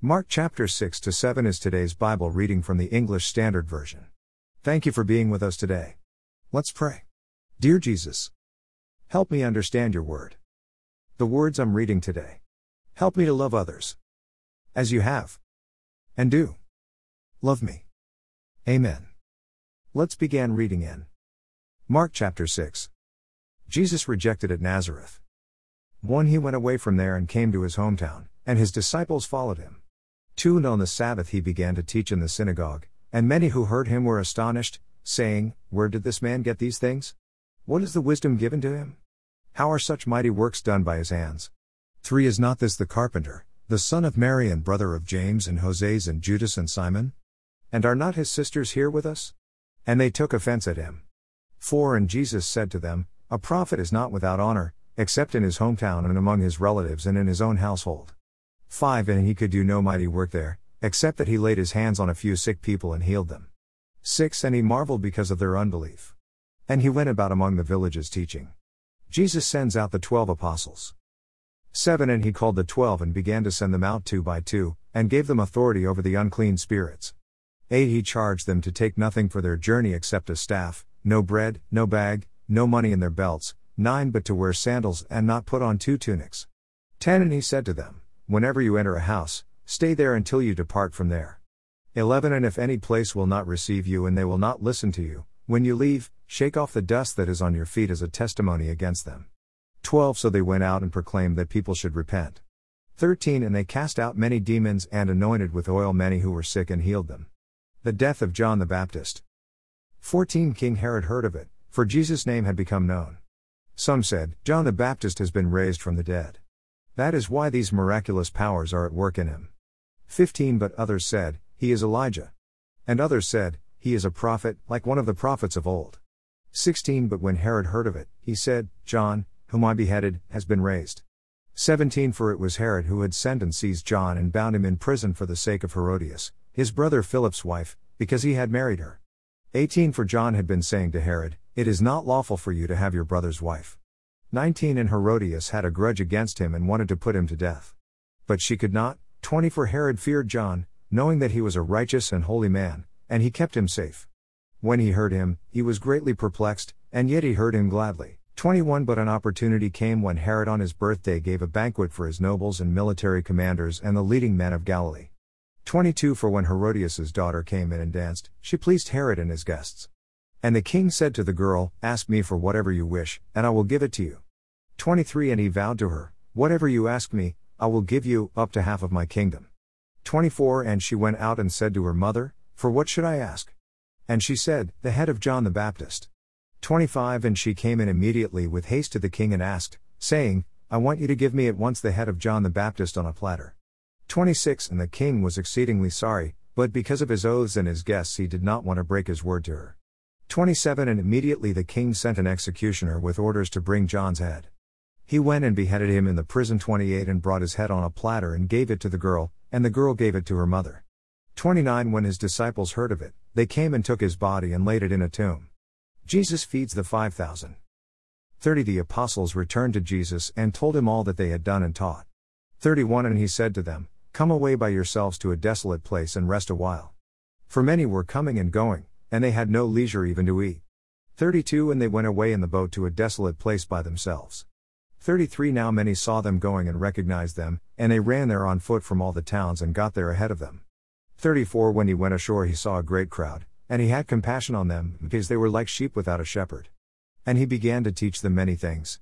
Mark chapter 6 to 7 is today's Bible reading from the English Standard Version. Thank you for being with us today. Let's pray. Dear Jesus, help me understand your word. The words I'm reading today. Help me to love others. As you have. And do. Love me. Amen. Let's begin reading in Mark chapter 6. Jesus rejected at Nazareth. 1 He went away from there and came to his hometown, and his disciples followed him. 2 And on the Sabbath he began to teach in the synagogue, and many who heard him were astonished, saying, Where did this man get these things? What is the wisdom given to him? How are such mighty works done by his hands? 3 Is not this the carpenter, the son of Mary and brother of James and Joses and Judas and Simon? And are not his sisters here with us? And they took offense at him. 4 And Jesus said to them, A prophet is not without honor, except in his hometown and among his relatives and in his own household. 5 And he could do no mighty work there, except that he laid his hands on a few sick people and healed them. 6 And he marveled because of their unbelief. And he went about among the villages teaching. Jesus sends out the twelve apostles. 7 And he called the twelve and began to send them out two by two, and gave them authority over the unclean spirits. 8 He charged them to take nothing for their journey except a staff, no bread, no bag, no money in their belts, 9 But to wear sandals and not put on two tunics. 10 And he said to them, Whenever you enter a house, stay there until you depart from there. 11 And if any place will not receive you and they will not listen to you, when you leave, shake off the dust that is on your feet as a testimony against them. 12 So they went out and proclaimed that people should repent. 13 And they cast out many demons and anointed with oil many who were sick and healed them. The death of John the Baptist. 14 King Herod heard of it, for Jesus' name had become known. Some said, John the Baptist has been raised from the dead. That is why these miraculous powers are at work in him. 15 But others said, He is Elijah. And others said, He is a prophet, like one of the prophets of old. 16 But when Herod heard of it, he said, John, whom I beheaded, has been raised. 17 For it was Herod who had sent and seized John and bound him in prison for the sake of Herodias, his brother Philip's wife, because he had married her. 18 For John had been saying to Herod, It is not lawful for you to have your brother's wife. 19 And Herodias had a grudge against him and wanted to put him to death. But she could not. 20 For Herod feared John, knowing that he was a righteous and holy man, and he kept him safe. When he heard him, he was greatly perplexed, and yet he heard him gladly. 21 But an opportunity came when Herod on his birthday gave a banquet for his nobles and military commanders and the leading men of Galilee. 22 For when Herodias' daughter came in and danced, she pleased Herod and his guests. And the king said to the girl, Ask me for whatever you wish, and I will give it to you. 23 And he vowed to her, Whatever you ask me, I will give you, up to half of my kingdom. 24 And she went out and said to her mother, For what should I ask? And she said, The head of John the Baptist. 25 And she came in immediately with haste to the king and asked, saying, I want you to give me at once the head of John the Baptist on a platter. 26 And the king was exceedingly sorry, but because of his oaths and his guests he did not want to break his word to her. 27 And immediately the king sent an executioner with orders to bring John's head. He went and beheaded him in the prison 28 and brought his head on a platter and gave it to the girl, and the girl gave it to her mother. 29 When his disciples heard of it, they came and took his body and laid it in a tomb. Jesus feeds the 5,000. 30 The apostles returned to Jesus and told him all that they had done and taught. 31 And he said to them, Come away by yourselves to a desolate place and rest a while. For many were coming and going, and they had no leisure even to eat. 32 And they went away in the boat to a desolate place by themselves. 33 Now many saw them going and recognized them, and they ran there on foot from all the towns and got there ahead of them. 34 When he went ashore, he saw a great crowd, and he had compassion on them, because they were like sheep without a shepherd. And he began to teach them many things.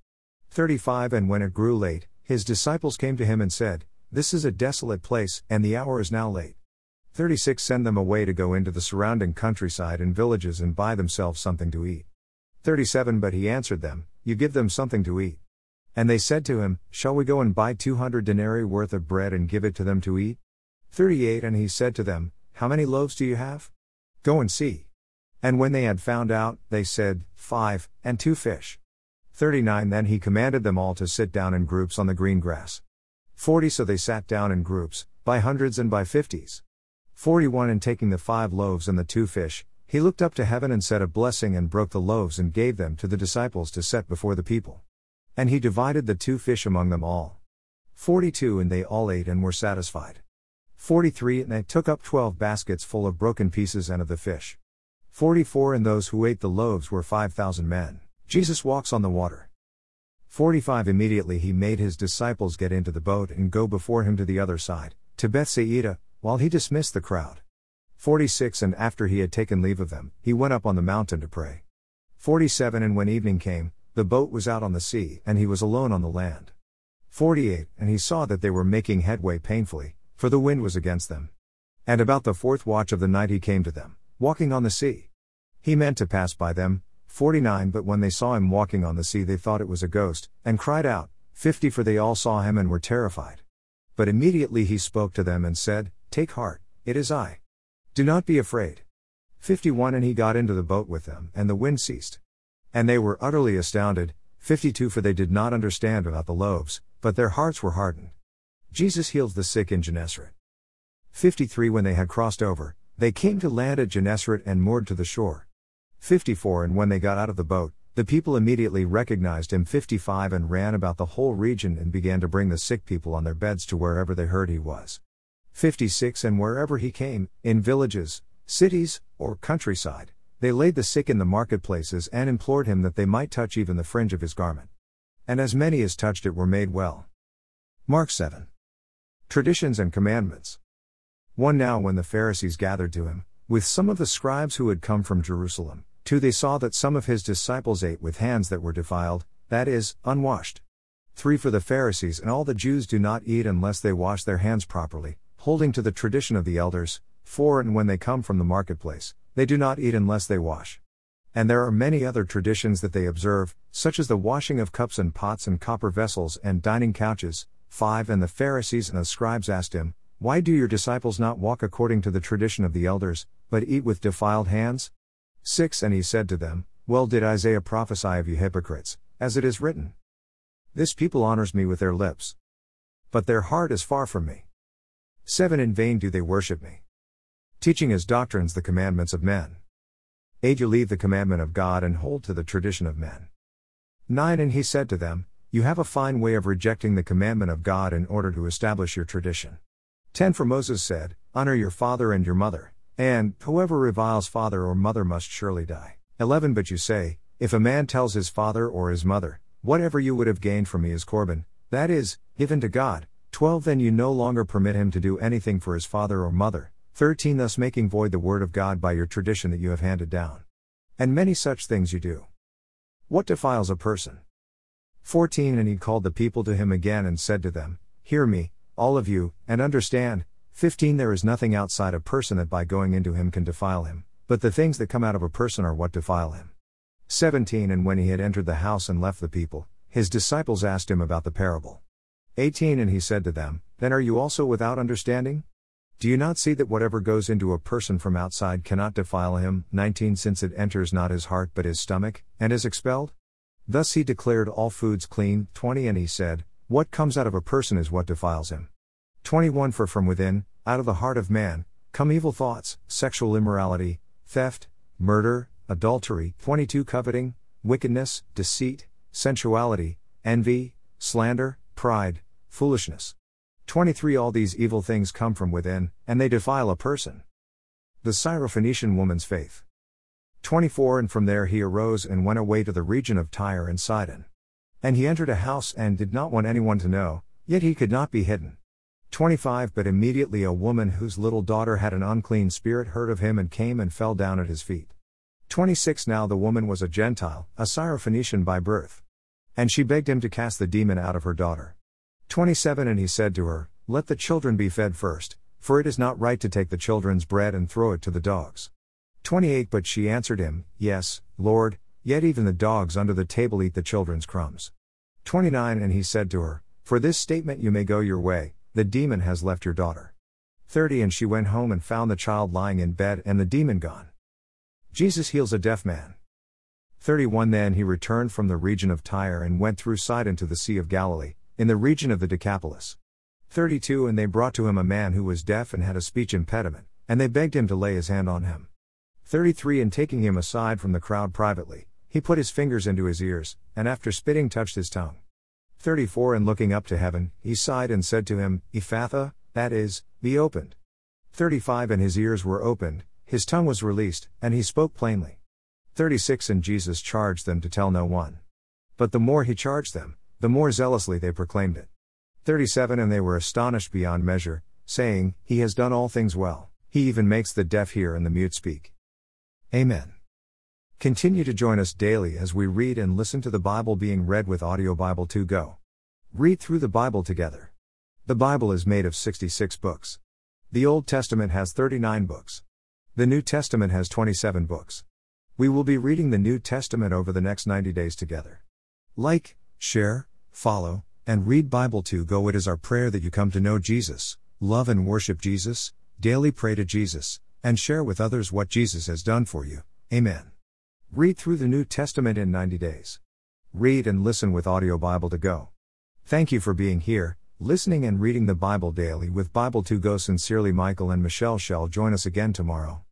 35 And when it grew late, his disciples came to him and said, This is a desolate place, and the hour is now late. 36 Send them away to go into the surrounding countryside and villages and buy themselves something to eat. 37 But he answered them, You give them something to eat. And they said to him, Shall we go and buy 200 denarii worth of bread and give it to them to eat? 38 And he said to them, How many loaves do you have? Go and see. And when they had found out, they said, Five, and two fish. 39 Then he commanded them all to sit down in groups on the green grass. 40 So they sat down in groups, by hundreds and by fifties. 41 And taking the five loaves and the two fish, he looked up to heaven and said a blessing and broke the loaves and gave them to the disciples to set before the people. And he divided the two fish among them all. 42 And they all ate and were satisfied. 43 And they took up twelve baskets full of broken pieces and of the fish. 44 And those who ate the loaves were 5,000 men. Jesus walks on the water. 45 Immediately he made his disciples get into the boat and go before him to the other side, to Bethsaida, while he dismissed the crowd. 46 And after he had taken leave of them, he went up on the mountain to pray. 47 And when evening came, the boat was out on the sea, and he was alone on the land. 48 And he saw that they were making headway painfully, for the wind was against them. And about the fourth watch of the night he came to them, walking on the sea. He meant to pass by them, 49 But when they saw him walking on the sea, they thought it was a ghost, and cried out, 50 For they all saw him and were terrified. But immediately he spoke to them and said, Take heart, it is I. Do not be afraid. 51 And he got into the boat with them, and the wind ceased. And they were utterly astounded, 52 For they did not understand about the loaves, but their hearts were hardened. Jesus heals the sick in Gennesaret. 53 When they had crossed over, they came to land at Gennesaret and moored to the shore. 54 And when they got out of the boat, the people immediately recognized him 55 and ran about the whole region and began to bring the sick people on their beds to wherever they heard he was. 56 And wherever he came, in villages, cities, or countryside, they laid the sick in the marketplaces and implored him that they might touch even the fringe of his garment. And as many as touched it were made well. Mark 7. Traditions and Commandments. 1 Now when the Pharisees gathered to him, with some of the scribes who had come from Jerusalem, 2 They saw that some of his disciples ate with hands that were defiled, that is, unwashed. 3 For the Pharisees and all the Jews do not eat unless they wash their hands properly, holding to the tradition of the elders. 4 And when they come from the marketplace, they do not eat unless they wash. And there are many other traditions that they observe, such as the washing of cups and pots and copper vessels and dining couches. 5 And the Pharisees and the scribes asked him, Why do your disciples not walk according to the tradition of the elders, but eat with defiled hands? 6 And he said to them, Well did Isaiah prophesy of you hypocrites, as it is written. This people honors me with their lips. But their heart is far from me. 7 In vain do they worship me teaching as doctrines the commandments of men. 8 You leave the commandment of God and hold to the tradition of men. 9 And he said to them, You have a fine way of rejecting the commandment of God in order to establish your tradition. 10 For Moses said, Honor your father and your mother, and whoever reviles father or mother must surely die. 11 But you say, If a man tells his father or his mother, Whatever you would have gained from me is Corban, that is, given to God. 12 Then you no longer permit him to do anything for his father or mother, 13 Thus making void the word of God by your tradition that you have handed down. And many such things you do. What defiles a person? 14 And he called the people to him again and said to them, Hear me, all of you, and understand. 15 There is nothing outside a person that by going into him can defile him, but the things that come out of a person are what defile him. 17 And when he had entered the house and left the people, his disciples asked him about the parable. 18 And he said to them, Then are you also without understanding? Do you not see that whatever goes into a person from outside cannot defile him? 19 Since it enters not his heart but his stomach, and is expelled? Thus he declared all foods clean. 20 And he said, What comes out of a person is what defiles him. 21 For from within, out of the heart of man, come evil thoughts, sexual immorality, theft, murder, adultery, 22 Coveting, wickedness, deceit, sensuality, envy, slander, pride, foolishness. 23 All these evil things come from within, and they defile a person. The Syrophoenician woman's faith. 24 And from there he arose and went away to the region of Tyre and Sidon. And he entered a house and did not want anyone to know, yet he could not be hidden. 25 But immediately a woman whose little daughter had an unclean spirit heard of him and came and fell down at his feet. 26 Now the woman was a Gentile, a Syrophoenician by birth. And she begged him to cast the demon out of her daughter. 27 And he said to her, Let the children be fed first, for it is not right to take the children's bread and throw it to the dogs. 28 But she answered him, Yes, Lord, yet even the dogs under the table eat the children's crumbs. 29 And he said to her, For this statement you may go your way, the demon has left your daughter. 30 And she went home and found the child lying in bed and the demon gone. Jesus heals a deaf man. 31 Then he returned from the region of Tyre and went through Sidon to the Sea of Galilee in the region of the Decapolis. 32 And they brought to him a man who was deaf and had a speech impediment, and they begged him to lay his hand on him. 33 And taking him aside from the crowd privately, he put his fingers into his ears, and after spitting touched his tongue. 34 And looking up to heaven, he sighed and said to him, Ephphatha, that is, be opened. 35 And his ears were opened, his tongue was released, and he spoke plainly. 36 And Jesus charged them to tell no one. But the more he charged them, the more zealously they proclaimed it. 37 And they were astonished beyond measure, saying, He has done all things well, he even makes the deaf hear and the mute speak. Amen. Continue to join us daily as we read and listen to the Bible being read with Audio Bible 2 Go. Read through the Bible together. The Bible is made of 66 books. The Old Testament has 39 books. The New Testament has 27 books. We will be reading the New Testament over the next 90 days together. Like, share, follow, and read Bible 2 Go. It is our prayer that you come to know Jesus, love and worship Jesus, daily pray to Jesus, and share with others what Jesus has done for you. Amen. Read through the New Testament in 90 days. Read and listen with Audio Bible 2 Go. Thank you for being here, listening and reading the Bible daily with Bible 2 Go. Sincerely, Michael and Michelle shall join us again tomorrow.